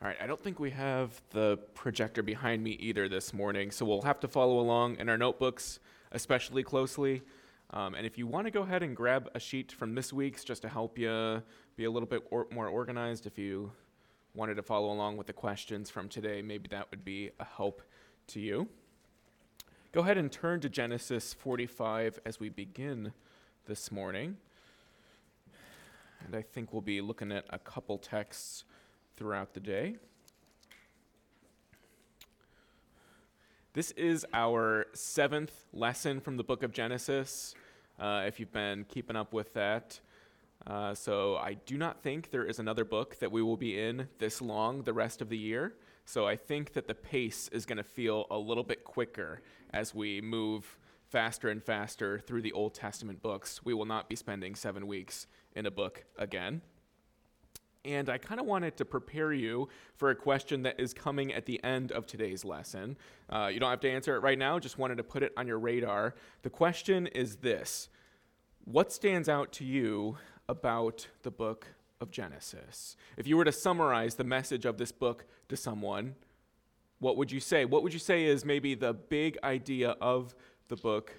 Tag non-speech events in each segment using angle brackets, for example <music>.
All right, I don't think we have the projector behind me either this morning, so we'll have to follow along in our notebooks especially closely. Um, and if you want to go ahead and grab a sheet from this week's just to help you be a little bit or- more organized, if you wanted to follow along with the questions from today, maybe that would be a help to you. Go ahead and turn to Genesis 45 as we begin this morning. And I think we'll be looking at a couple texts throughout the day. This is our seventh lesson from the book of Genesis, uh, if you've been keeping up with that. Uh, so I do not think there is another book that we will be in this long the rest of the year. So I think that the pace is going to feel a little bit quicker as we move faster and faster through the Old Testament books. We will not be spending seven weeks in a book again. And I kind of wanted to prepare you for a question that is coming at the end of today's lesson. Uh, you don't have to answer it right now, just wanted to put it on your radar. The question is this What stands out to you about the book of Genesis? If you were to summarize the message of this book to someone, what would you say? What would you say is maybe the big idea of the book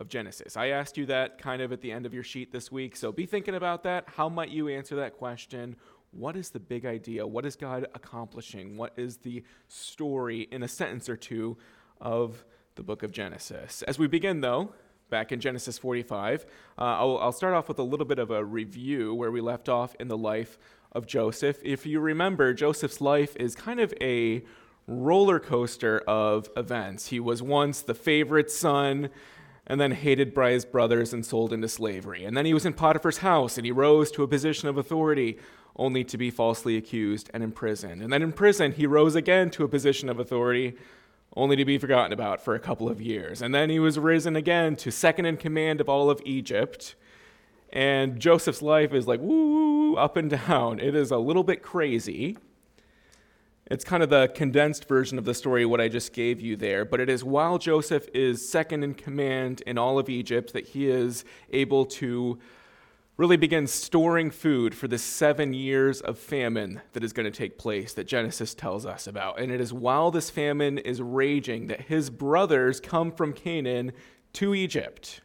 of Genesis? I asked you that kind of at the end of your sheet this week, so be thinking about that. How might you answer that question? What is the big idea? What is God accomplishing? What is the story in a sentence or two of the book of Genesis? As we begin, though, back in Genesis 45, uh, I'll, I'll start off with a little bit of a review where we left off in the life of Joseph. If you remember, Joseph's life is kind of a roller coaster of events. He was once the favorite son and then hated by his brothers and sold into slavery. And then he was in Potiphar's house and he rose to a position of authority only to be falsely accused and imprisoned. And then in prison, he rose again to a position of authority only to be forgotten about for a couple of years. And then he was risen again to second in command of all of Egypt. And Joseph's life is like woo, up and down. It is a little bit crazy. It's kind of the condensed version of the story, what I just gave you there. But it is while Joseph is second in command in all of Egypt that he is able to really begin storing food for the seven years of famine that is going to take place that Genesis tells us about. And it is while this famine is raging that his brothers come from Canaan to Egypt.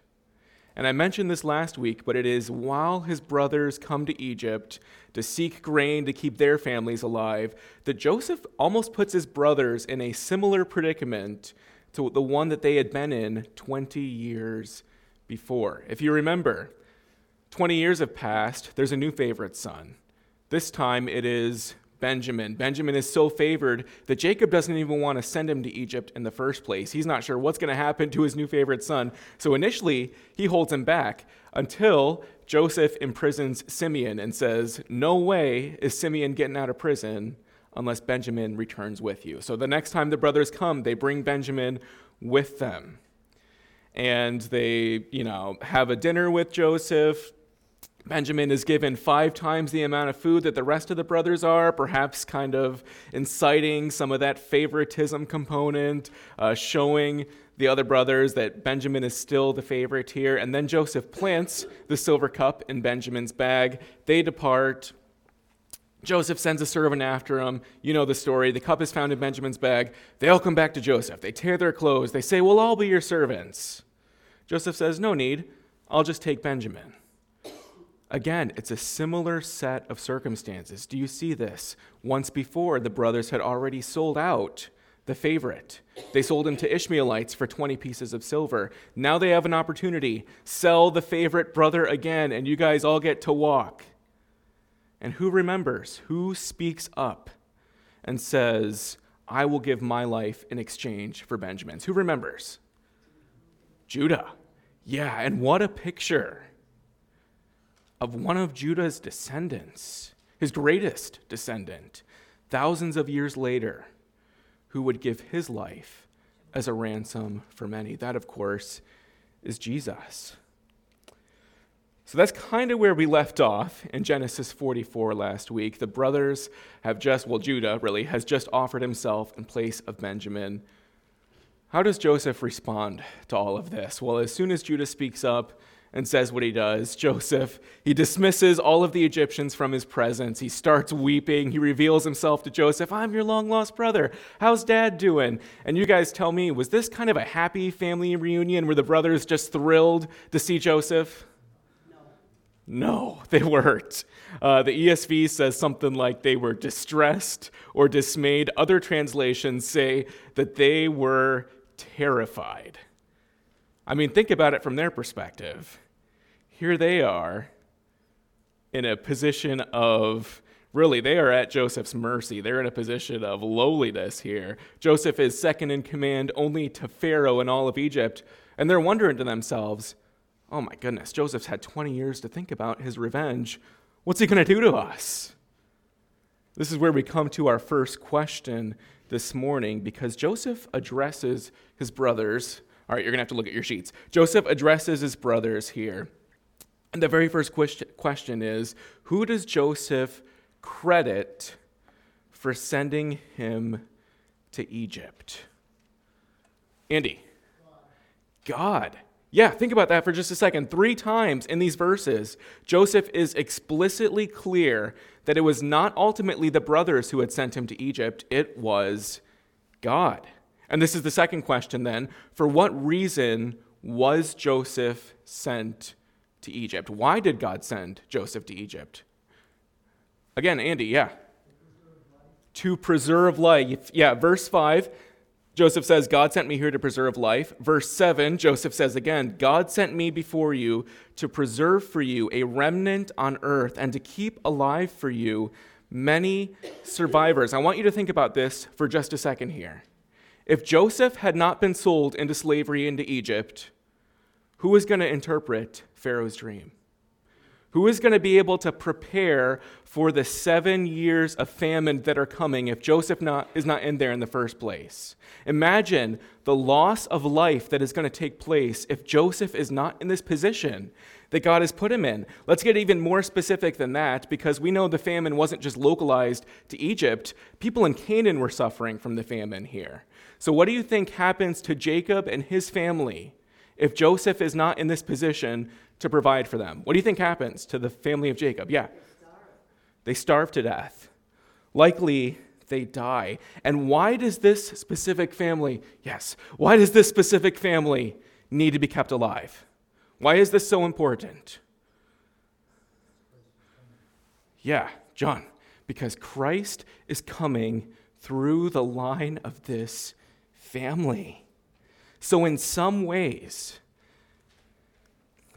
And I mentioned this last week, but it is while his brothers come to Egypt to seek grain to keep their families alive that Joseph almost puts his brothers in a similar predicament to the one that they had been in 20 years before. If you remember, 20 years have passed, there's a new favorite son. This time it is Benjamin. Benjamin is so favored that Jacob doesn't even want to send him to Egypt in the first place. He's not sure what's going to happen to his new favorite son. So initially, he holds him back until Joseph imprisons Simeon and says, No way is Simeon getting out of prison unless Benjamin returns with you. So the next time the brothers come, they bring Benjamin with them. And they, you know, have a dinner with Joseph, Benjamin is given five times the amount of food that the rest of the brothers are, perhaps kind of inciting some of that favoritism component, uh, showing the other brothers that Benjamin is still the favorite here. And then Joseph plants the silver cup in Benjamin's bag. They depart. Joseph sends a servant after him. You know the story. The cup is found in Benjamin's bag. They all come back to Joseph. They tear their clothes. They say, We'll all be your servants. Joseph says, No need. I'll just take Benjamin. Again, it's a similar set of circumstances. Do you see this? Once before, the brothers had already sold out the favorite. They sold him to Ishmaelites for 20 pieces of silver. Now they have an opportunity. Sell the favorite brother again, and you guys all get to walk. And who remembers? Who speaks up and says, I will give my life in exchange for Benjamin's? Who remembers? Judah. Yeah, and what a picture of one of Judah's descendants, his greatest descendant, thousands of years later, who would give his life as a ransom for many. That, of course, is Jesus. So that's kind of where we left off in Genesis 44 last week. The brothers have just, well, Judah really, has just offered himself in place of Benjamin. How does Joseph respond to all of this? Well, as soon as Judah speaks up, and says what he does. <laughs> Joseph, he dismisses all of the Egyptians from his presence. He starts weeping. He reveals himself to Joseph I'm your long lost brother. How's dad doing? And you guys tell me, was this kind of a happy family reunion where the brothers just thrilled to see Joseph? No, <laughs> they weren't. Uh, the ESV says something like they were distressed or dismayed. Other translations say that they were terrified. I mean, think about it from their perspective here they are in a position of really, they are at Joseph's mercy. They're in a position of lowliness here. Joseph is second in command only to Pharaoh and all of Egypt, and they're wondering to themselves, oh my goodness, Joseph's had 20 years to think about his revenge. What's he going to do to us? This is where we come to our first question this morning because Joseph addresses his brothers. All right, you're going to have to look at your sheets. Joseph addresses his brothers here. And the very first question is Who does Joseph credit for sending him to Egypt? Andy. God. Yeah, think about that for just a second. Three times in these verses, Joseph is explicitly clear that it was not ultimately the brothers who had sent him to Egypt, it was God. And this is the second question then. For what reason was Joseph sent to Egypt. Why did God send Joseph to Egypt? Again, Andy, yeah. To preserve life. Yeah, verse 5, Joseph says, God sent me here to preserve life. Verse 7, Joseph says again, God sent me before you to preserve for you a remnant on earth and to keep alive for you many survivors. I want you to think about this for just a second here. If Joseph had not been sold into slavery into Egypt, who was going to interpret Pharaoh's dream? Who is going to be able to prepare for the seven years of famine that are coming if Joseph not, is not in there in the first place? Imagine the loss of life that is going to take place if Joseph is not in this position that God has put him in. Let's get even more specific than that because we know the famine wasn't just localized to Egypt. People in Canaan were suffering from the famine here. So, what do you think happens to Jacob and his family if Joseph is not in this position to provide for them? What do you think happens to the family of Jacob? Yeah. They starve to death. Likely, they die. And why does this specific family, yes, why does this specific family need to be kept alive? Why is this so important? Yeah, John, because Christ is coming through the line of this family. So, in some ways,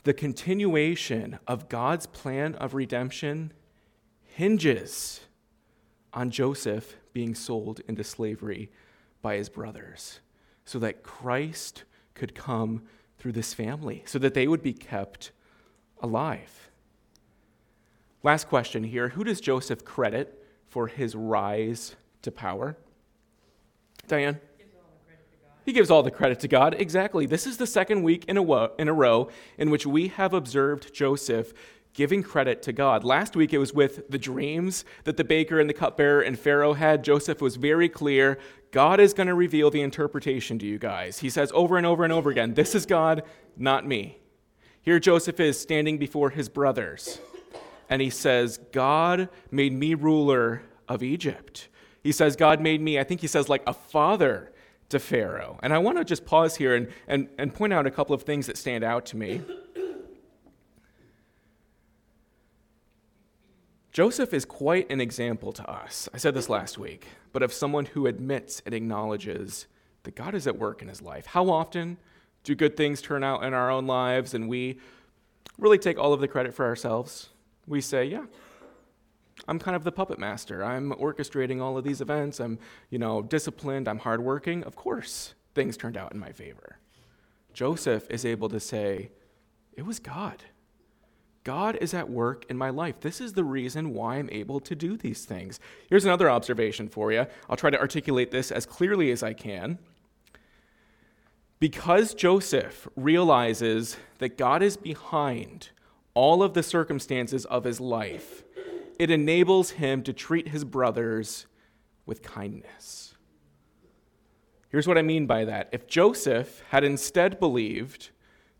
the continuation of God's plan of redemption hinges on Joseph being sold into slavery by his brothers so that Christ could come through this family, so that they would be kept alive. Last question here Who does Joseph credit for his rise to power? Diane? He gives all the credit to God. Exactly. This is the second week in a, wo- in a row in which we have observed Joseph giving credit to God. Last week it was with the dreams that the baker and the cupbearer and Pharaoh had. Joseph was very clear God is going to reveal the interpretation to you guys. He says over and over and over again, This is God, not me. Here Joseph is standing before his brothers, and he says, God made me ruler of Egypt. He says, God made me, I think he says, like a father to Pharaoh. And I want to just pause here and, and, and point out a couple of things that stand out to me. Joseph is quite an example to us. I said this last week, but of someone who admits and acknowledges that God is at work in his life. How often do good things turn out in our own lives and we really take all of the credit for ourselves? We say, yeah, I'm kind of the puppet master. I'm orchestrating all of these events. I'm, you know, disciplined. I'm hardworking. Of course, things turned out in my favor. Joseph is able to say, It was God. God is at work in my life. This is the reason why I'm able to do these things. Here's another observation for you. I'll try to articulate this as clearly as I can. Because Joseph realizes that God is behind all of the circumstances of his life, it enables him to treat his brothers with kindness. Here's what I mean by that. If Joseph had instead believed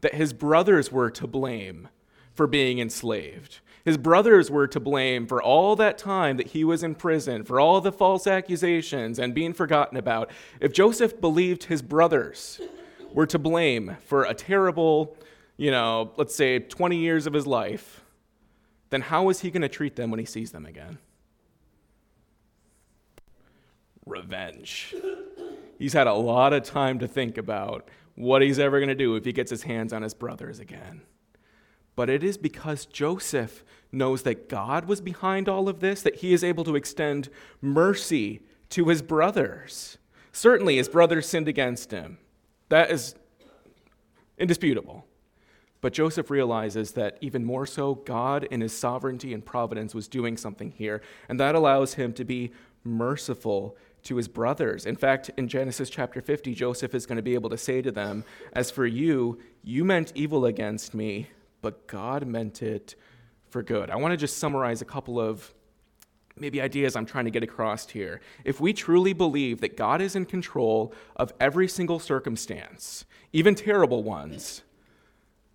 that his brothers were to blame for being enslaved. His brothers were to blame for all that time that he was in prison, for all the false accusations and being forgotten about. If Joseph believed his brothers were to blame for a terrible, you know, let's say 20 years of his life, then how is he going to treat them when he sees them again? Revenge. He's had a lot of time to think about what he's ever going to do if he gets his hands on his brothers again. But it is because Joseph knows that God was behind all of this that he is able to extend mercy to his brothers. Certainly, his brothers sinned against him. That is indisputable. But Joseph realizes that even more so, God in his sovereignty and providence was doing something here, and that allows him to be merciful to his brothers. In fact, in Genesis chapter 50, Joseph is going to be able to say to them, As for you, you meant evil against me, but God meant it for good. I want to just summarize a couple of maybe ideas I'm trying to get across here. If we truly believe that God is in control of every single circumstance, even terrible ones,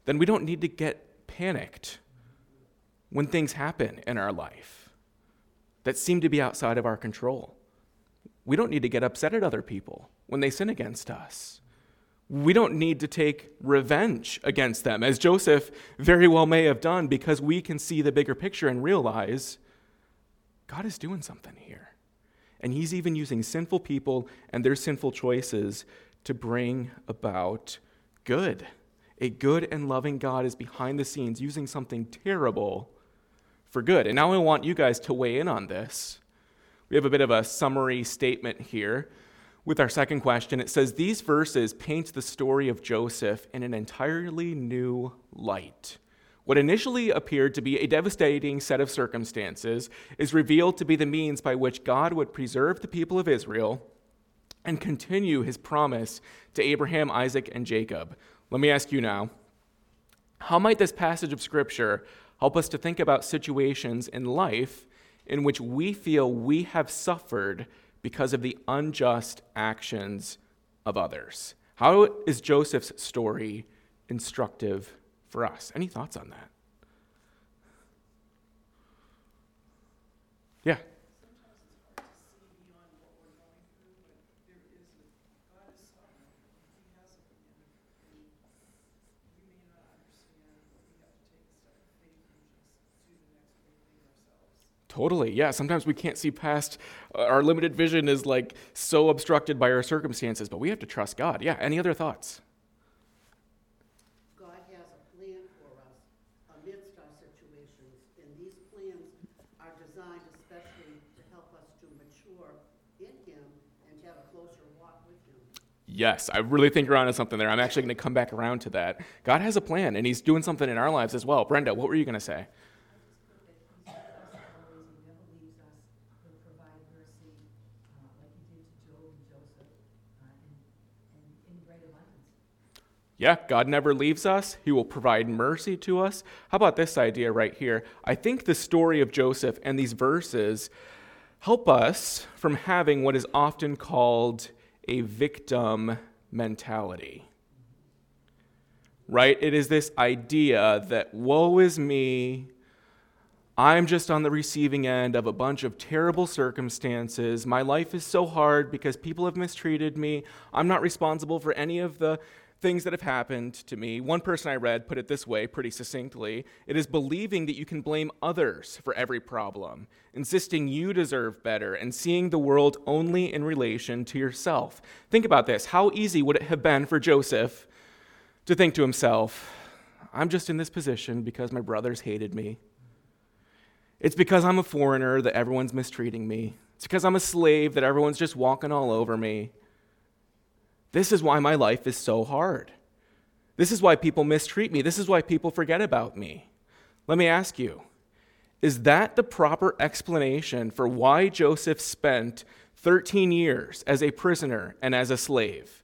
then we don't need to get panicked when things happen in our life that seem to be outside of our control. We don't need to get upset at other people when they sin against us we don't need to take revenge against them, as Joseph very well may have done, because we can see the bigger picture and realize God is doing something here. And He's even using sinful people and their sinful choices to bring about good. A good and loving God is behind the scenes using something terrible for good. And now I want you guys to weigh in on this. We have a bit of a summary statement here with our second question, it says these verses paint the story of Joseph in an entirely new light. What initially appeared to be a devastating set of circumstances is revealed to be the means by which God would preserve the people of Israel and continue his promise to Abraham, Isaac, and Jacob. Let me ask you now how might this passage of Scripture help us to think about situations in life in which we feel we have suffered because of the unjust actions of others. How is Joseph's story instructive for us? Any thoughts on that? Yeah. Totally. Yeah. Sometimes we can't see past uh, our limited vision is like so obstructed by our circumstances, but we have to trust God. Yeah. Any other thoughts? God has a plan for us amidst our situations, and these plans are designed especially to help us to mature in Him and to have a closer walk with Him. Yes, I really think you're onto something there. I'm actually going to come back around to that. God has a plan, and He's doing something in our lives as well. Brenda, what were you going to say? Yeah, God never leaves us. He will provide mercy to us. How about this idea right here? I think the story of Joseph and these verses help us from having what is often called a victim mentality. Right? It is this idea that woe is me. I'm just on the receiving end of a bunch of terrible circumstances. My life is so hard because people have mistreated me. I'm not responsible for any of the things that have happened to me. One person I read put it this way pretty succinctly it is believing that you can blame others for every problem, insisting you deserve better, and seeing the world only in relation to yourself. Think about this. How easy would it have been for Joseph to think to himself, I'm just in this position because my brothers hated me. It's because I'm a foreigner that everyone's mistreating me. It's because I'm a slave that everyone's just walking all over me. This is why my life is so hard. This is why people mistreat me. This is why people forget about me. Let me ask you is that the proper explanation for why Joseph spent 13 years as a prisoner and as a slave?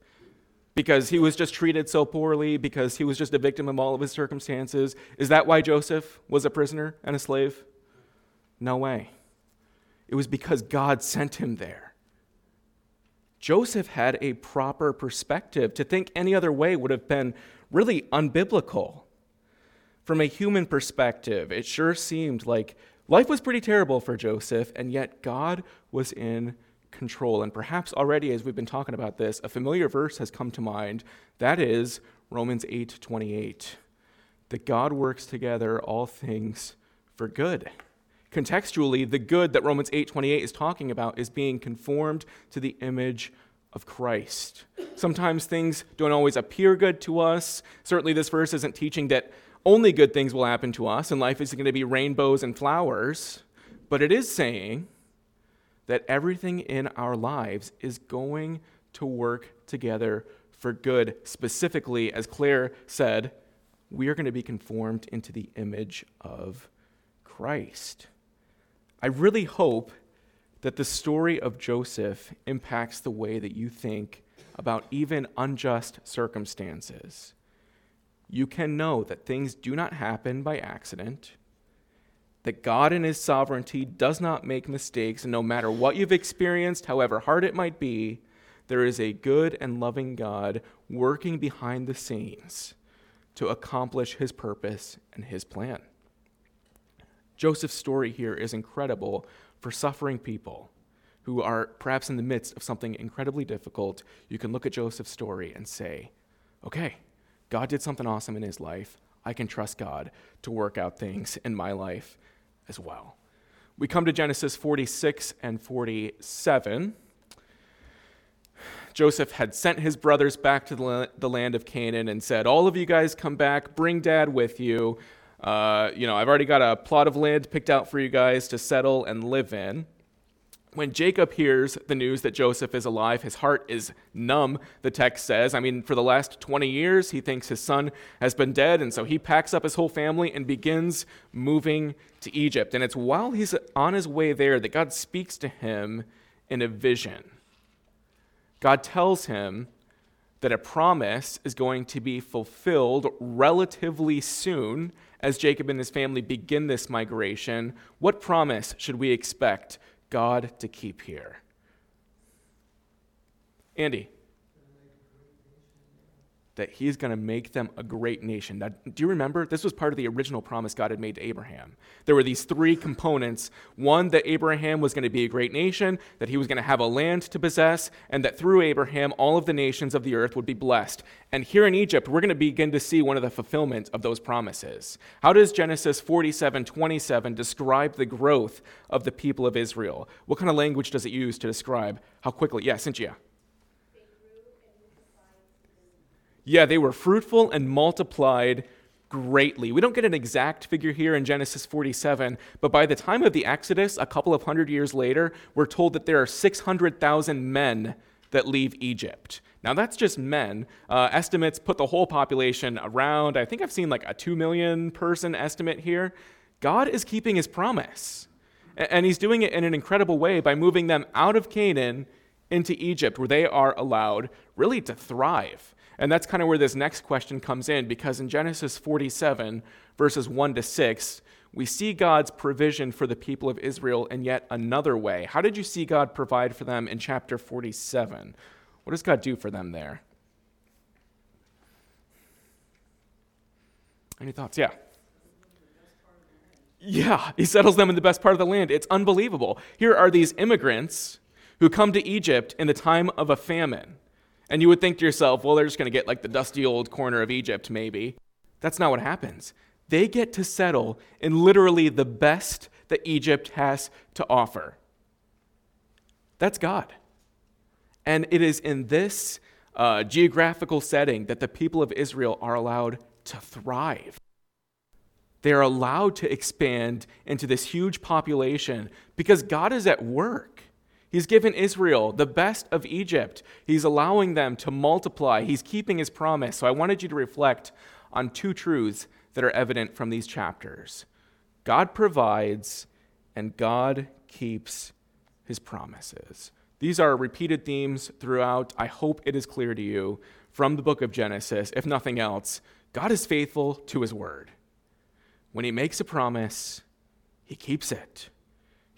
Because he was just treated so poorly, because he was just a victim of all of his circumstances. Is that why Joseph was a prisoner and a slave? No way. It was because God sent him there. Joseph had a proper perspective. To think any other way would have been really unbiblical. From a human perspective, it sure seemed like life was pretty terrible for Joseph, and yet God was in control. And perhaps already as we've been talking about this, a familiar verse has come to mind. That is Romans 8:28. That God works together all things for good. Contextually, the good that Romans 8:28 is talking about is being conformed to the image of Christ. Sometimes things don't always appear good to us. Certainly this verse isn't teaching that only good things will happen to us and life is going to be rainbows and flowers, but it is saying that everything in our lives is going to work together for good. Specifically, as Claire said, we are going to be conformed into the image of Christ. I really hope that the story of Joseph impacts the way that you think about even unjust circumstances. You can know that things do not happen by accident, that God in His sovereignty does not make mistakes, and no matter what you've experienced, however hard it might be, there is a good and loving God working behind the scenes to accomplish His purpose and His plan. Joseph's story here is incredible for suffering people who are perhaps in the midst of something incredibly difficult. You can look at Joseph's story and say, okay, God did something awesome in his life. I can trust God to work out things in my life as well. We come to Genesis 46 and 47. Joseph had sent his brothers back to the land of Canaan and said, All of you guys come back, bring dad with you. Uh, you know, I've already got a plot of land picked out for you guys to settle and live in. When Jacob hears the news that Joseph is alive, his heart is numb, the text says. I mean, for the last 20 years, he thinks his son has been dead, and so he packs up his whole family and begins moving to Egypt. And it's while he's on his way there that God speaks to him in a vision. God tells him that a promise is going to be fulfilled relatively soon as Jacob and his family begin this migration, what promise should we expect God to keep here? Andy that he's going to make them a great nation. Now, do you remember? This was part of the original promise God had made to Abraham. There were these three components one, that Abraham was going to be a great nation, that he was going to have a land to possess, and that through Abraham, all of the nations of the earth would be blessed. And here in Egypt, we're going to begin to see one of the fulfillment of those promises. How does Genesis 47 27 describe the growth of the people of Israel? What kind of language does it use to describe how quickly? Yeah, Cynthia. Yeah, they were fruitful and multiplied greatly. We don't get an exact figure here in Genesis 47, but by the time of the Exodus, a couple of hundred years later, we're told that there are 600,000 men that leave Egypt. Now, that's just men. Uh, estimates put the whole population around, I think I've seen like a 2 million person estimate here. God is keeping his promise. And he's doing it in an incredible way by moving them out of Canaan into Egypt, where they are allowed really to thrive. And that's kind of where this next question comes in, because in Genesis 47, verses 1 to 6, we see God's provision for the people of Israel in yet another way. How did you see God provide for them in chapter 47? What does God do for them there? Any thoughts? Yeah. Yeah, he settles them in the best part of the land. It's unbelievable. Here are these immigrants who come to Egypt in the time of a famine. And you would think to yourself, well, they're just going to get like the dusty old corner of Egypt, maybe. That's not what happens. They get to settle in literally the best that Egypt has to offer. That's God. And it is in this uh, geographical setting that the people of Israel are allowed to thrive. They are allowed to expand into this huge population because God is at work. He's given Israel the best of Egypt. He's allowing them to multiply. He's keeping his promise. So I wanted you to reflect on two truths that are evident from these chapters God provides, and God keeps his promises. These are repeated themes throughout. I hope it is clear to you from the book of Genesis. If nothing else, God is faithful to his word. When he makes a promise, he keeps it.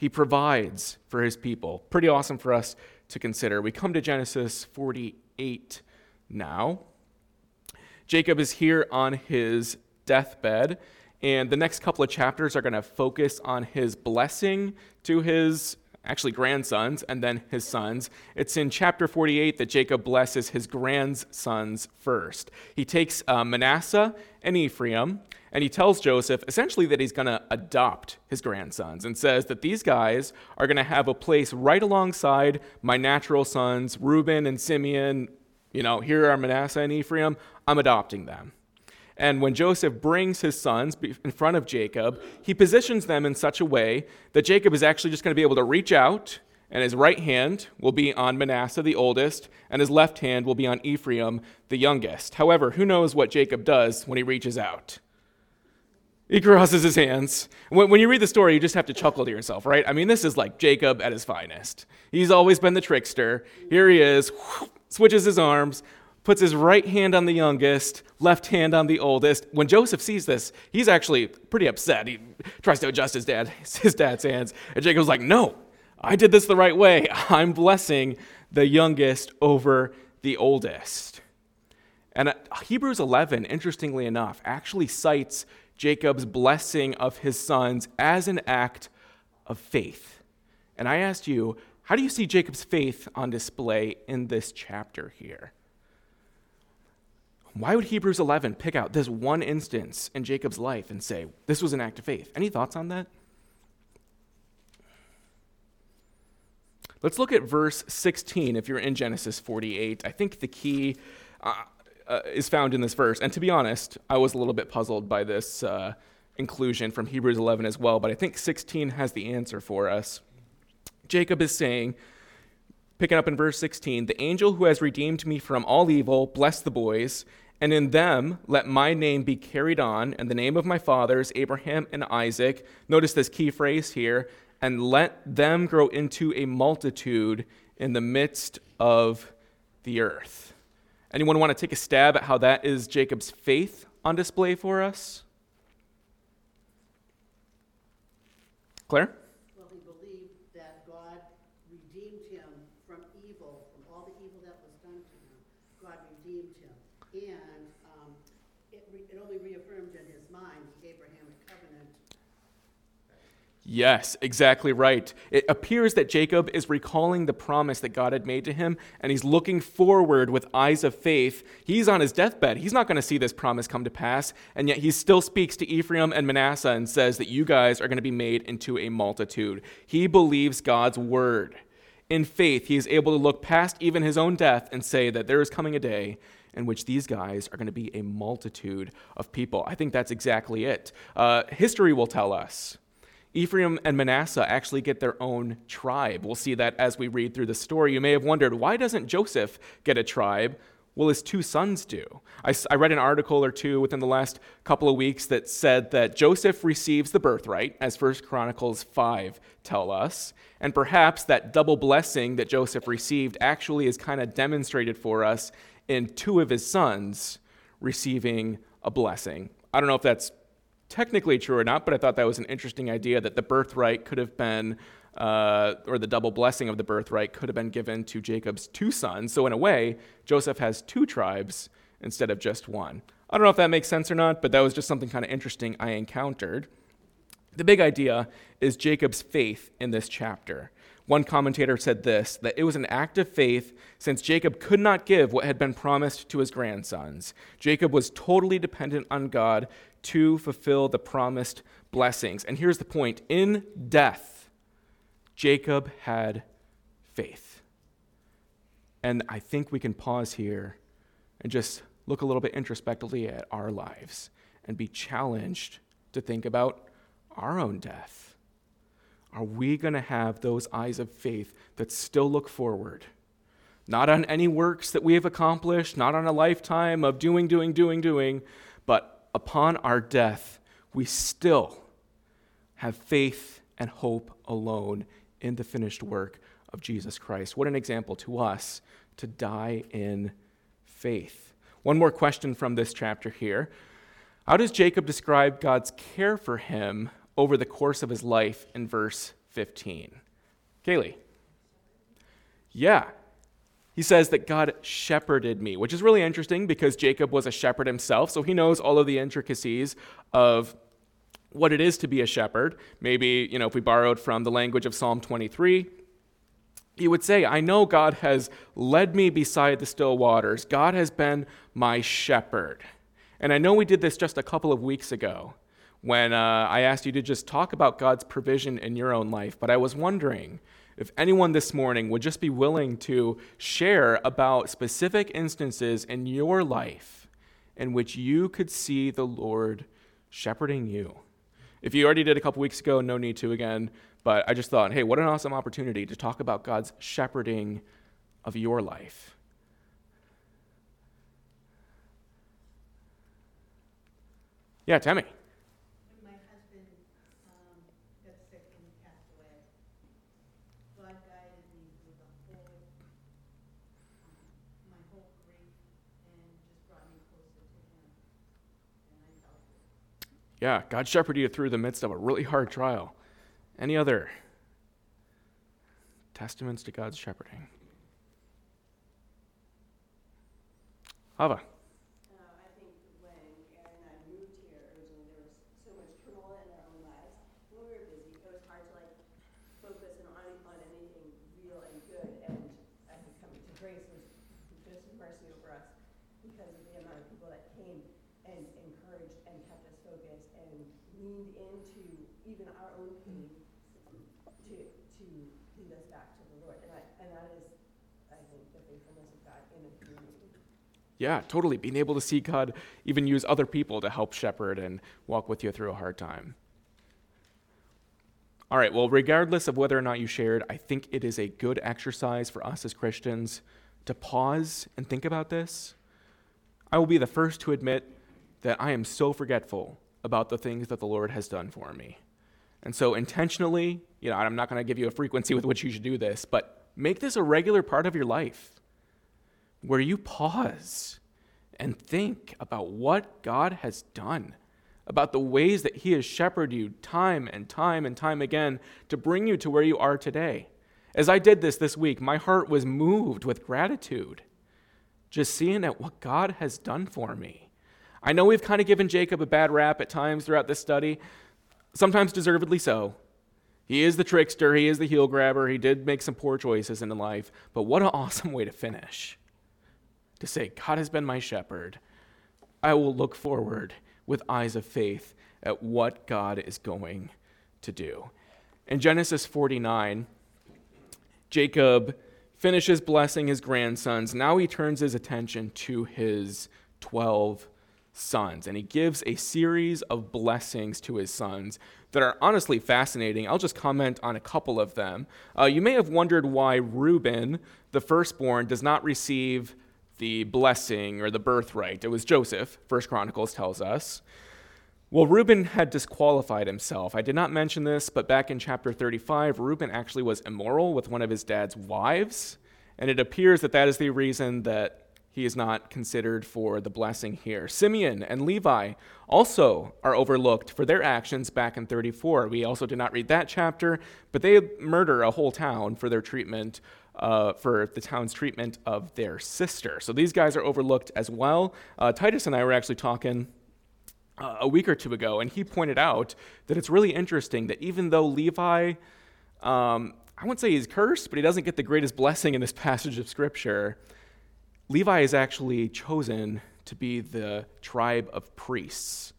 He provides for his people. Pretty awesome for us to consider. We come to Genesis 48 now. Jacob is here on his deathbed, and the next couple of chapters are going to focus on his blessing to his actually grandsons and then his sons. It's in chapter 48 that Jacob blesses his grandsons first. He takes uh, Manasseh and Ephraim, and he tells Joseph essentially that he's going to adopt his grandsons and says that these guys are going to have a place right alongside my natural sons, Reuben and Simeon. You know, here are Manasseh and Ephraim. I'm adopting them. And when Joseph brings his sons in front of Jacob, he positions them in such a way that Jacob is actually just going to be able to reach out, and his right hand will be on Manasseh, the oldest, and his left hand will be on Ephraim, the youngest. However, who knows what Jacob does when he reaches out? He crosses his hands. When, you read the story, you just have to chuckle to yourself, right? I mean, this is like Jacob at his finest. He's always been the trickster. Here he is, switches his arms, puts his right hand on the youngest, left hand on the oldest. When Joseph sees this, he's actually pretty upset. He tries to adjust his dad, <laughs> his dad's hands, and Jacob's like, "No, I did this the right way. I'm blessing the youngest over the oldest." And uh, Hebrews 11, interestingly enough, actually cites Jacob's blessing of his sons as an act of faith. And I asked you, how do you see Jacob's faith on display in this chapter here? Why would Hebrews 11 pick out this one instance in Jacob's life and say, this was an act of faith? Any thoughts on that? Let's look at verse 16 if you're in Genesis 48. I think the key uh, uh, is found in this verse. And to be honest, I was a little bit puzzled by this uh, inclusion from Hebrews 11 as well, but I think 16 has the answer for us. Jacob is saying, picking up in verse 16, the angel who has redeemed me from all evil, bless the boys, and in them let my name be carried on, and the name of my fathers, Abraham and Isaac. Notice this key phrase here, and let them grow into a multitude in the midst of the earth. Anyone want to take a stab at how that is Jacob's faith on display for us? Claire? Well, he believed that God redeemed him from evil, from all the evil that was done to him. God redeemed him. And um, it, re- it only reaffirmed in his mind the Abrahamic covenant Yes, exactly right. It appears that Jacob is recalling the promise that God had made to him, and he's looking forward with eyes of faith. He's on his deathbed. He's not going to see this promise come to pass, and yet he still speaks to Ephraim and Manasseh and says that you guys are going to be made into a multitude. He believes God's word. In faith, he is able to look past even his own death and say that there is coming a day in which these guys are going to be a multitude of people. I think that's exactly it. Uh, history will tell us Ephraim and Manasseh actually get their own tribe. We'll see that as we read through the story. You may have wondered, why doesn't Joseph get a tribe? Well, his two sons do. I, I, read an article or two within the last couple of weeks that said that Joseph receives the birthright, as First Chronicles 5 tell us, and perhaps that double blessing that Joseph received actually is kind of demonstrated for us in two of his sons receiving a blessing. I don't know if that's technically true or not, but I thought that was an interesting idea that the birthright could have been, uh, or the double blessing of the birthright could have been given to Jacob's two sons. So, in a way, Joseph has two tribes instead of just one. I don't know if that makes sense or not, but that was just something kind of interesting I encountered. The big idea is Jacob's faith in this chapter. One commentator said this that it was an act of faith since Jacob could not give what had been promised to his grandsons. Jacob was totally dependent on God to fulfill the promised blessings. And here's the point in death, Jacob had faith. And I think we can pause here and just look a little bit introspectively at our lives and be challenged to think about our own death. Are we going to have those eyes of faith that still look forward? Not on any works that we have accomplished, not on a lifetime of doing, doing, doing, doing, but upon our death, we still have faith and hope alone in the finished work of Jesus Christ. What an example to us to die in faith. One more question from this chapter here. How does Jacob describe God's care for him over the course of his life in verse 15? Kaylee. Yeah. He says that God shepherded me, which is really interesting because Jacob was a shepherd himself, so he knows all of the intricacies of what it is to be a shepherd. Maybe, you know, if we borrowed from the language of Psalm 23, he would say, I know God has led me beside the still waters. God has been my shepherd. And I know we did this just a couple of weeks ago when uh, I asked you to just talk about God's provision in your own life. But I was wondering if anyone this morning would just be willing to share about specific instances in your life in which you could see the Lord shepherding you. If you already did a couple weeks ago, no need to again. But I just thought, hey, what an awesome opportunity to talk about God's shepherding of your life. Yeah, Tammy. When my husband um, got sick and passed away, God guided me through the whole, um, my whole grief and just brought me closer to Him. And I felt it. Yeah, God shepherded you through the midst of a really hard trial. Any other testaments to God's shepherding? Ava. Uh, I think when Aaron and I moved here originally, there was so much turmoil in our own lives. When we were busy, it was hard to like focus on, on anything real and good. And I think coming to grace was just mercy over us because of the amount of people that came and encouraged and kept us focused and leaned into even our own pain to to lead us back to the Lord. And I, and that is, I think, the faithfulness of God in a community. Yeah, totally. Being able to see God even use other people to help shepherd and walk with you through a hard time. All right, well, regardless of whether or not you shared, I think it is a good exercise for us as Christians to pause and think about this. I will be the first to admit that I am so forgetful about the things that the Lord has done for me. And so, intentionally, you know, I'm not going to give you a frequency with which you should do this, but make this a regular part of your life where you pause and think about what God has done, about the ways that He has shepherded you time and time and time again to bring you to where you are today. As I did this this week, my heart was moved with gratitude, just seeing at what God has done for me. I know we've kind of given Jacob a bad rap at times throughout this study, sometimes deservedly so. He is the trickster, he is the heel grabber, he did make some poor choices in life, but what an <laughs> awesome way to finish to say, God has been my shepherd. I will look forward with eyes of faith at what God is going to do. In Genesis 49, Jacob finishes blessing his grandsons. Now he turns his attention to his 12 sons, and he gives a series of blessings to his sons that are honestly fascinating. I'll just comment on a couple of them. Uh, you may have wondered why Reuben, the firstborn, does not receive the blessing or the birthright. It was Joseph, First Chronicles tells us. Well, Reuben had disqualified himself. I did not mention this, but back in chapter 35, Reuben actually was immoral with one of his dad's wives, and it appears that that is the reason that he is not considered for the blessing here. Simeon and Levi also are overlooked for their actions back in 34. We also did not read that chapter, but they murder a whole town for their treatment uh, for the town's treatment of their sister. So these guys are overlooked as well. Uh, Titus and I were actually talking uh, a week or two ago, and he pointed out that it's really interesting that even though Levi, um, I wouldn't say he's cursed, but he doesn't get the greatest blessing in this <laughs> passage of Scripture, Levi is actually chosen to be the tribe of priests.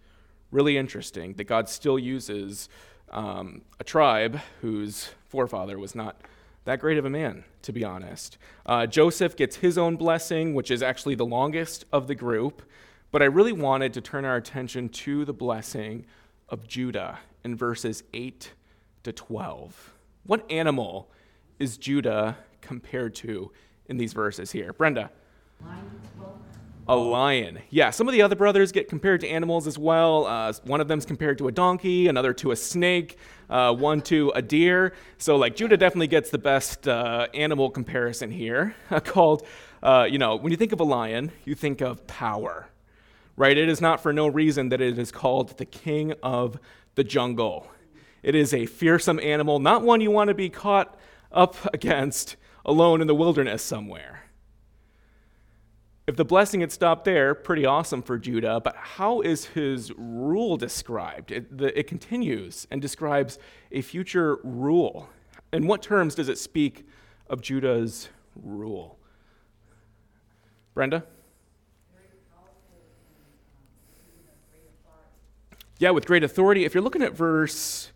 Really interesting that God still uses um, a tribe whose forefather was not that great of a man, to be honest. Uh, Joseph gets his own blessing, which is actually the longest of the group, but I really wanted to turn our attention to the blessing of Judah in verses 8 to 12. What animal is Judah compared to in these verses here? Brenda. A lion. Yeah, some of the other brothers get compared to animals as well. Uh, one of them's compared to a donkey, another to a snake, uh, one to a deer. So, like, Judah definitely gets the best uh, animal comparison here. <laughs> called, uh, you know, when you think of a lion, you think of power, right? It is not for no reason that it is called the king of the jungle. It is a fearsome animal, not one you want to be caught up <laughs> against alone in the wilderness somewhere. If the blessing had stopped there, pretty awesome for Judah, but how is his rule described? It, the, it continues and describes a future rule. In what terms does it speak of Judah's rule? Brenda? Yeah, with great authority. If you're looking at verse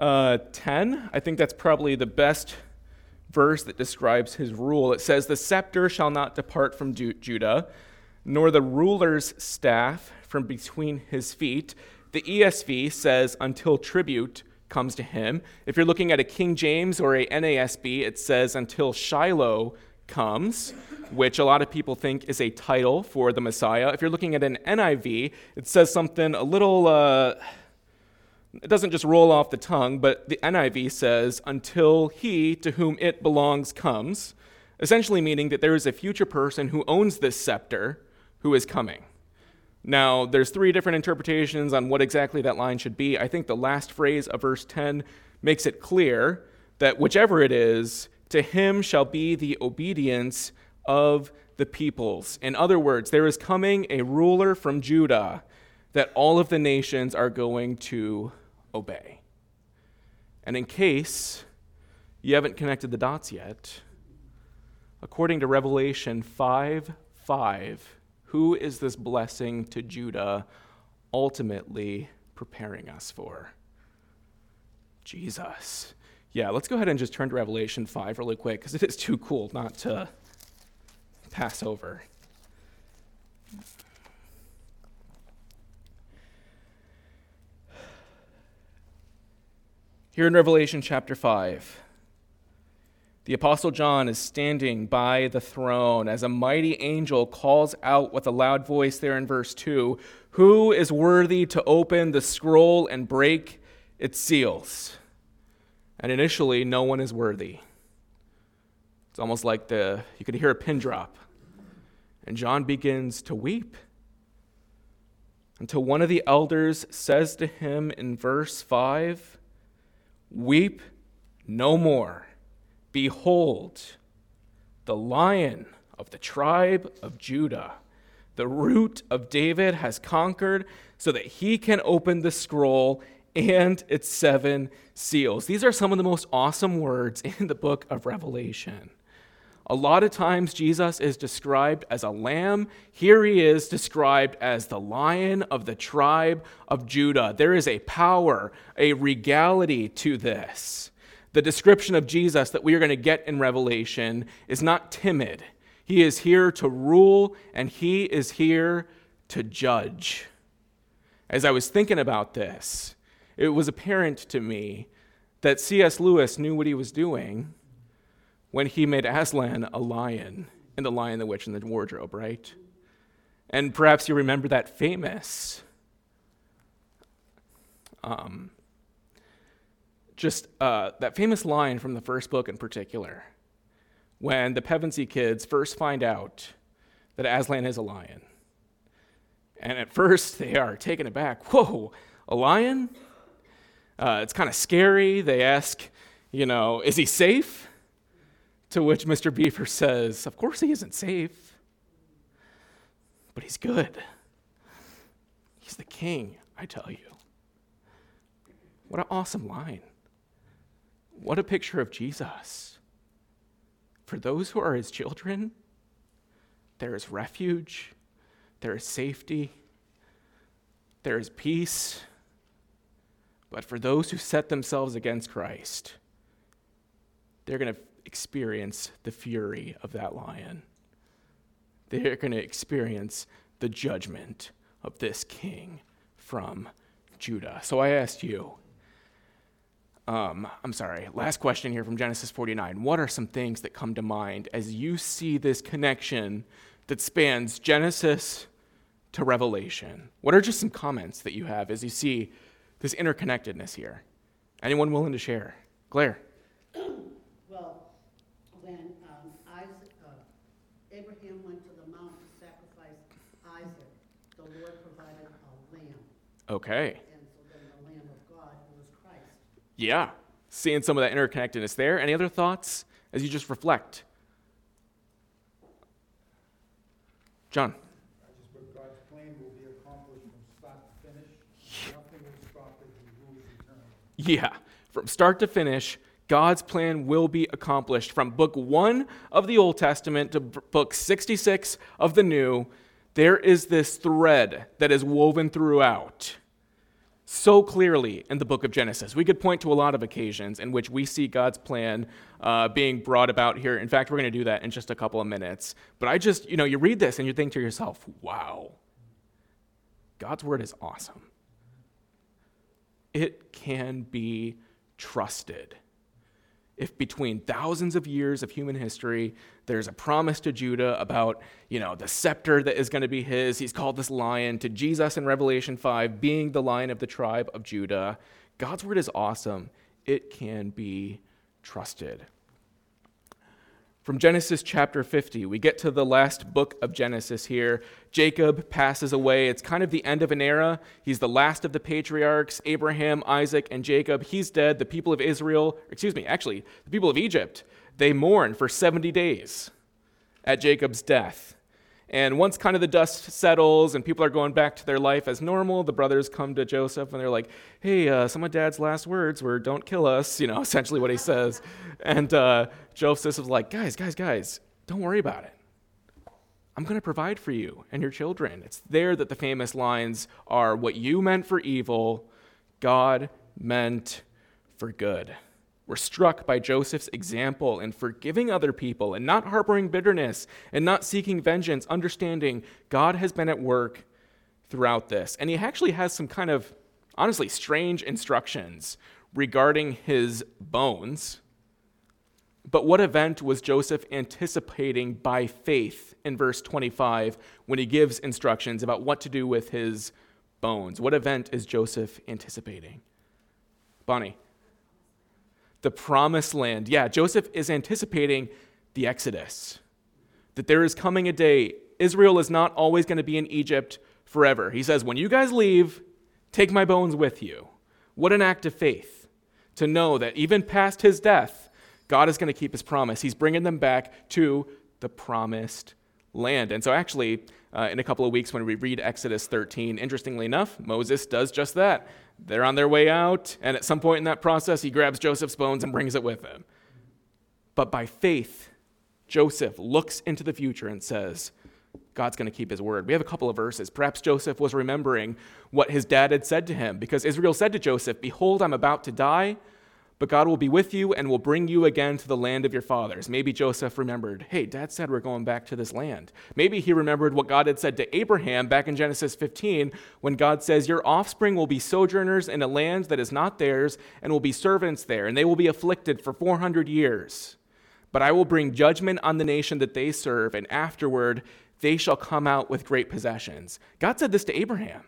uh, 10, I think that's probably the best verse that describes his rule. It says, The scepter shall not depart from Judah, nor the ruler's staff from between his feet. The ESV says, Until tribute comes to him. If you're looking at a King James or a NASB, it says, Until Shiloh comes, which a lot of people think is a title for the Messiah. If you're looking at an NIV, it says something a little. Uh, it doesn't just roll off the tongue, but the NIV says, until he to whom it belongs comes, essentially meaning that there is a future person who owns this scepter who is coming. Now, there's three different interpretations on what exactly that line should be. I think the last phrase of verse 10 makes it clear that whichever it is, to him shall be the obedience of the peoples. In other words, there is coming a ruler from Judah that all of the nations are going to obey. And in case you haven't connected the dots yet, according to Revelation 5 5, who is this blessing to Judah ultimately preparing us for? Jesus. Yeah, let's go ahead and just turn to Revelation 5 really quick because it is too cool not to pass over. Here in Revelation chapter 5, the Apostle John is standing by the throne as a mighty angel calls out with a loud voice there in verse 2 Who is worthy to open the scroll and break its seals? And initially, no one is worthy. It's almost like the, you could hear a pin drop. And John begins to weep until one of the elders says to him in verse 5 Weep no more. Behold, the lion of the tribe of Judah, the root of David, has conquered so that he can open the scroll and its seven seals. These are some of the most awesome words <laughs> in the book of Revelation. A lot of times, Jesus is described as a lamb. Here he is described as the lion of the tribe of Judah. There is a power, a regality to this. The description of Jesus that we are going to get in Revelation is not timid. He is here to rule, and he is here to judge. As I was thinking about this, it was apparent to me that C.S. Lewis knew what he was doing when he made Aslan a lion in The Lion, the Witch, and the Wardrobe, right? And perhaps you remember that famous, um, just uh, that famous line from the first book in particular, when the Pevensey kids first find out that Aslan is a lion. And at first they are taken aback. Whoa, a lion? Uh, it's kind of scary. They ask, you know, is he safe? To which Mr. Beaver says, Of course he isn't safe, but he's good. He's the king, I tell you. What an awesome line. What a picture of Jesus. For those who are his children, there is refuge, there is safety, there is peace. But for those who set themselves against Christ, they're going to experience the fury of that lion. They're going to experience the judgment of this king from Judah. So I asked you, um, I'm sorry, last question here from Genesis 49. What are some things that come to mind as you see this connection that spans Genesis to Revelation? What are just some comments that you have as you see this interconnectedness here? Anyone willing to share? Claire. Okay. And so then the Lamb of God was Christ. Yeah. Seeing some of that interconnectedness there. Any other thoughts as you just reflect? John. just put God's plan will be accomplished from start to finish. Nothing will stop it, he rules eternally. Yeah, from start to finish, God's plan will be accomplished. From book one of the Old Testament to b- book 66 of the New, there is this thread that is woven throughout so clearly in the book of Genesis. We could point to a lot of occasions in which we see God's plan uh, being brought about here. In fact, we're going to do that in just a couple of minutes. But I just, you know, you read this and you think to yourself, wow, God's word is awesome. It can be trusted if between thousands of years of human history there's a promise to judah about you know the scepter that is going to be his. He's called this lion to jesus in revelation 5 being the lion of the tribe of judah. God's word is awesome. It can be trusted from Genesis chapter 50, we get to the last book of Genesis here. Jacob passes away. It's kind of the end of an era. He's the last of the patriarchs Abraham, Isaac, and Jacob. He's dead. The people of Israel, excuse me, actually, the people of Egypt, they mourn for 70 days at Jacob's death. And once kind of the dust settles and people are going back to their life as normal, the brothers come to Joseph and they're like, hey, uh, some of dad's last words were, don't kill us, you know, <laughs> essentially what he says. And uh, is like, guys, guys, guys, don't worry about it. I'm going to provide for you and your children. It's there that the famous lines are what you meant for evil, God meant for good. We're struck by Joseph's example in forgiving other people and not harboring bitterness and not seeking vengeance, understanding God has been at work throughout this. And he actually has some kind of, honestly, strange instructions regarding his bones. But what event was Joseph anticipating by faith in verse 25 when he gives instructions about what to do with his bones? What event is Joseph anticipating? Bonnie the promised land. Yeah, Joseph is anticipating the Exodus, that there is coming a day. Israel is not always going to be in Egypt forever. He says, When you guys leave, take my bones with you. What an act of faith to know that even past his death, God is going to keep his promise. He's bringing them back to the promised land. And so, actually, uh, in a couple of weeks when we read Exodus 13, interestingly enough, Moses does just that. They're on their way out, and at some point in that process, he grabs Joseph's bones and brings it with him. But by faith, Joseph looks into the future and says, God's going to keep his word. We have a couple of verses. Perhaps Joseph was remembering what his dad had said to him because Israel said to Joseph, Behold, I'm about to die but God will be with you and will bring you again to the land of your fathers. Maybe Joseph remembered, hey, dad said we're going back to this land. Maybe he remembered what God had said to Abraham back in Genesis 15 when God says, Your offspring will be sojourners in a land that is not theirs and will be servants there, and they will be afflicted for 400 years. But I will bring judgment on the nation that they serve, and afterward they shall come out with great possessions. God said this to Abraham.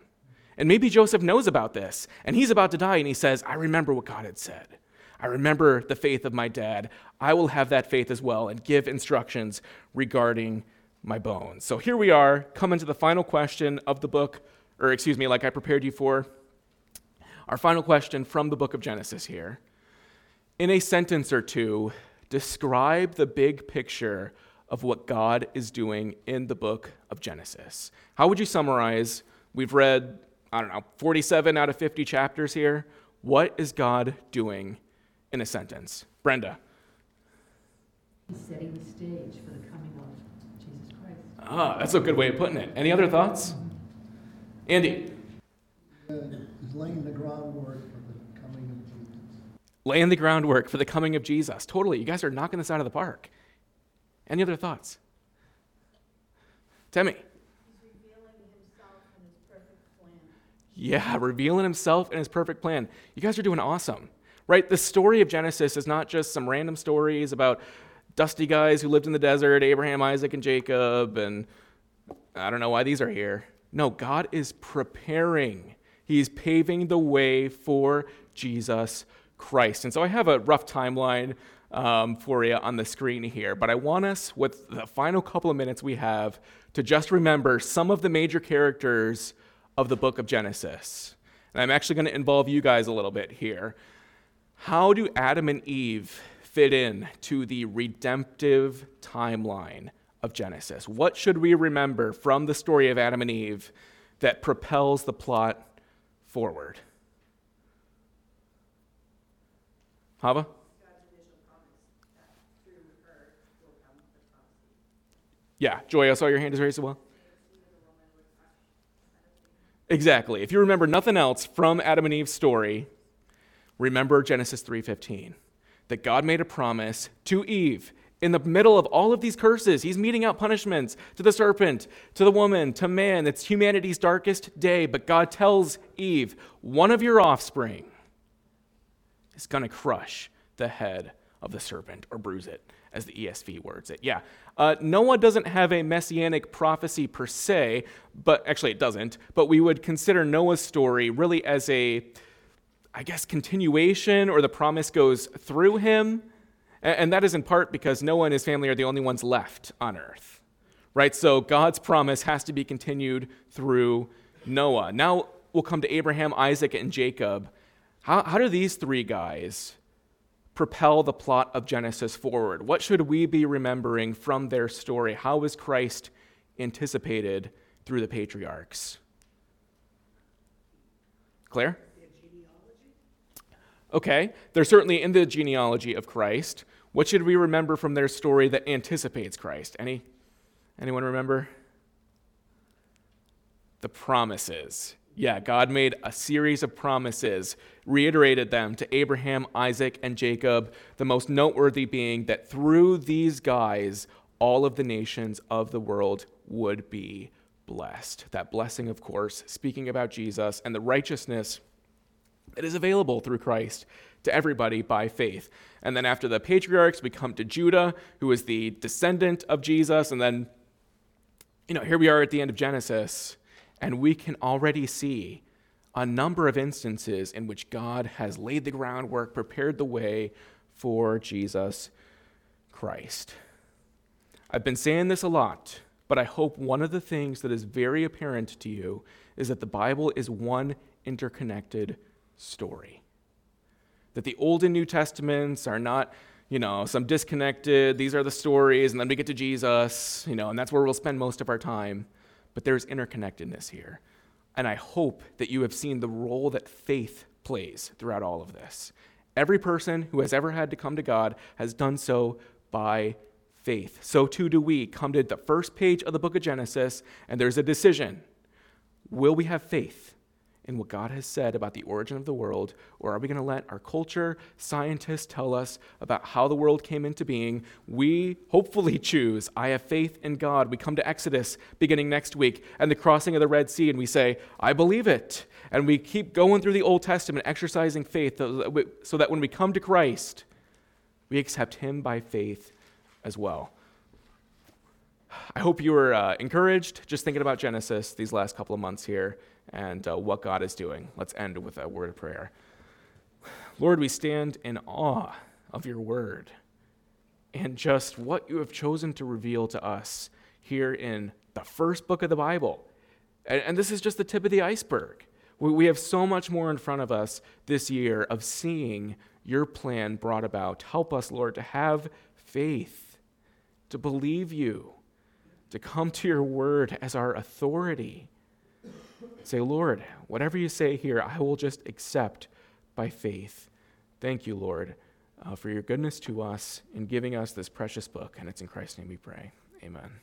And maybe Joseph knows about this, and he's about to die, and he says, I remember what God had said. I remember the faith of my dad. I will have that faith as well and give instructions regarding my bones. So here we are, coming to the final question of the book, or excuse me, like I prepared you for. Our final question from the book of Genesis here. In a sentence or two, describe the big picture of what God is doing in the book of Genesis. How would you summarize? We've read, I don't know, 47 out of 50 chapters here. What is God doing in a sentence. Brenda. setting the stage for the coming of Jesus Christ. Ah, that's a good way of putting it. Any other thoughts? Andy. He's laying the groundwork for the coming of Jesus. Laying the groundwork for the coming of Jesus. Totally. You guys are knocking this out of the park. Any other thoughts? Temmie. Yeah, revealing himself and his perfect plan. You guys are doing awesome right? The story of Genesis is not just some random stories about dusty guys who lived in the desert, Abraham, Isaac, and Jacob, and I don't know why these are here. No, God is preparing, He's paving the way for Jesus Christ. And so I have a rough timeline um, for you on the screen here, but I want us, with the final couple of minutes we have, to just remember some of the major characters of the book of Genesis. And I'm actually going to involve you guys a little bit here. How do Adam and Eve fit in to the redemptive timeline of Genesis? What should we remember from the story of Adam and Eve that propels the plot forward? Hava? Yeah, Joy, I saw your hand is raised as well. Exactly. If you remember nothing else from Adam and Eve's story, remember Genesis 3:15. That God made a promise to Eve in the middle of all of these curses. He's meting out punishments to the serpent, to the woman, to man. It's humanity's darkest day, but God tells Eve, "One of your offspring is going to crush the head of the serpent or bruise it." As the ESV words it. Yeah. Uh, Noah doesn't have a messianic prophecy per se, but actually it doesn't. But we would consider Noah's story really as a, I guess, continuation or the promise goes through him. And that is in part because Noah and his family are the only ones left on earth, right? So God's promise has to be continued through Noah. Now we'll come to Abraham, Isaac, and Jacob. How, how do these three guys propel the plot of Genesis forward? What should we be remembering from their story? How was Christ anticipated through the patriarchs? Claire? Okay, they're certainly in the genealogy of Christ. What should we remember from their story that anticipates Christ? Any anyone remember? The promises. Yeah, God made a series of promises, reiterated them to Abraham, Isaac, and Jacob, the most noteworthy being that through these guys, all of the nations of the world would be blessed. That blessing, of course, speaking about Jesus and the righteousness that is available through Christ to everybody by faith. And then after the patriarchs, we come to Judah, who is the descendant of Jesus. And then, you know, here we are at the end of Genesis, and we can already see a number of instances in which God has laid the groundwork, prepared the way for Jesus Christ. I've been saying this a lot, but I hope one of the things that is very apparent to you is that the Bible is one interconnected story. That the Old and New Testaments are not, you know, some disconnected, these are the stories, and then we get to Jesus, you know, and that's where we'll spend most of our time. But there's interconnectedness here. And I hope that you have seen the role that faith plays throughout all of this. Every person who has ever had to come to God has done so by faith. So too do we come to the first page of the book of Genesis, and there's a decision. Will we have faith in what God has said about the origin of the world, or are we going to let our culture, scientists tell us about how the world came into being? We hopefully <laughs> choose, I have faith in God. We come to Exodus beginning next week and the crossing of the Red Sea, and we say, I believe it. And we keep going through the Old Testament, exercising faith, so that when we come to Christ, we accept Him by faith as well. I hope you were uh, encouraged just thinking about Genesis these last couple of months here and uh, what God is doing. Let's end with a word of prayer. Lord, we stand in awe of your word and just what you have chosen to reveal to us here in the first book of the Bible. And, and this is just the tip of the iceberg. We, we have so much more in front of us this year of seeing your plan brought about. Help us, Lord, to have faith, to believe you, to come to your word as our authority Say, Lord, whatever you say here, I will just accept by faith. Thank you, Lord, uh, for your goodness to us in giving us this precious book. And it's in Christ's name we pray. Amen.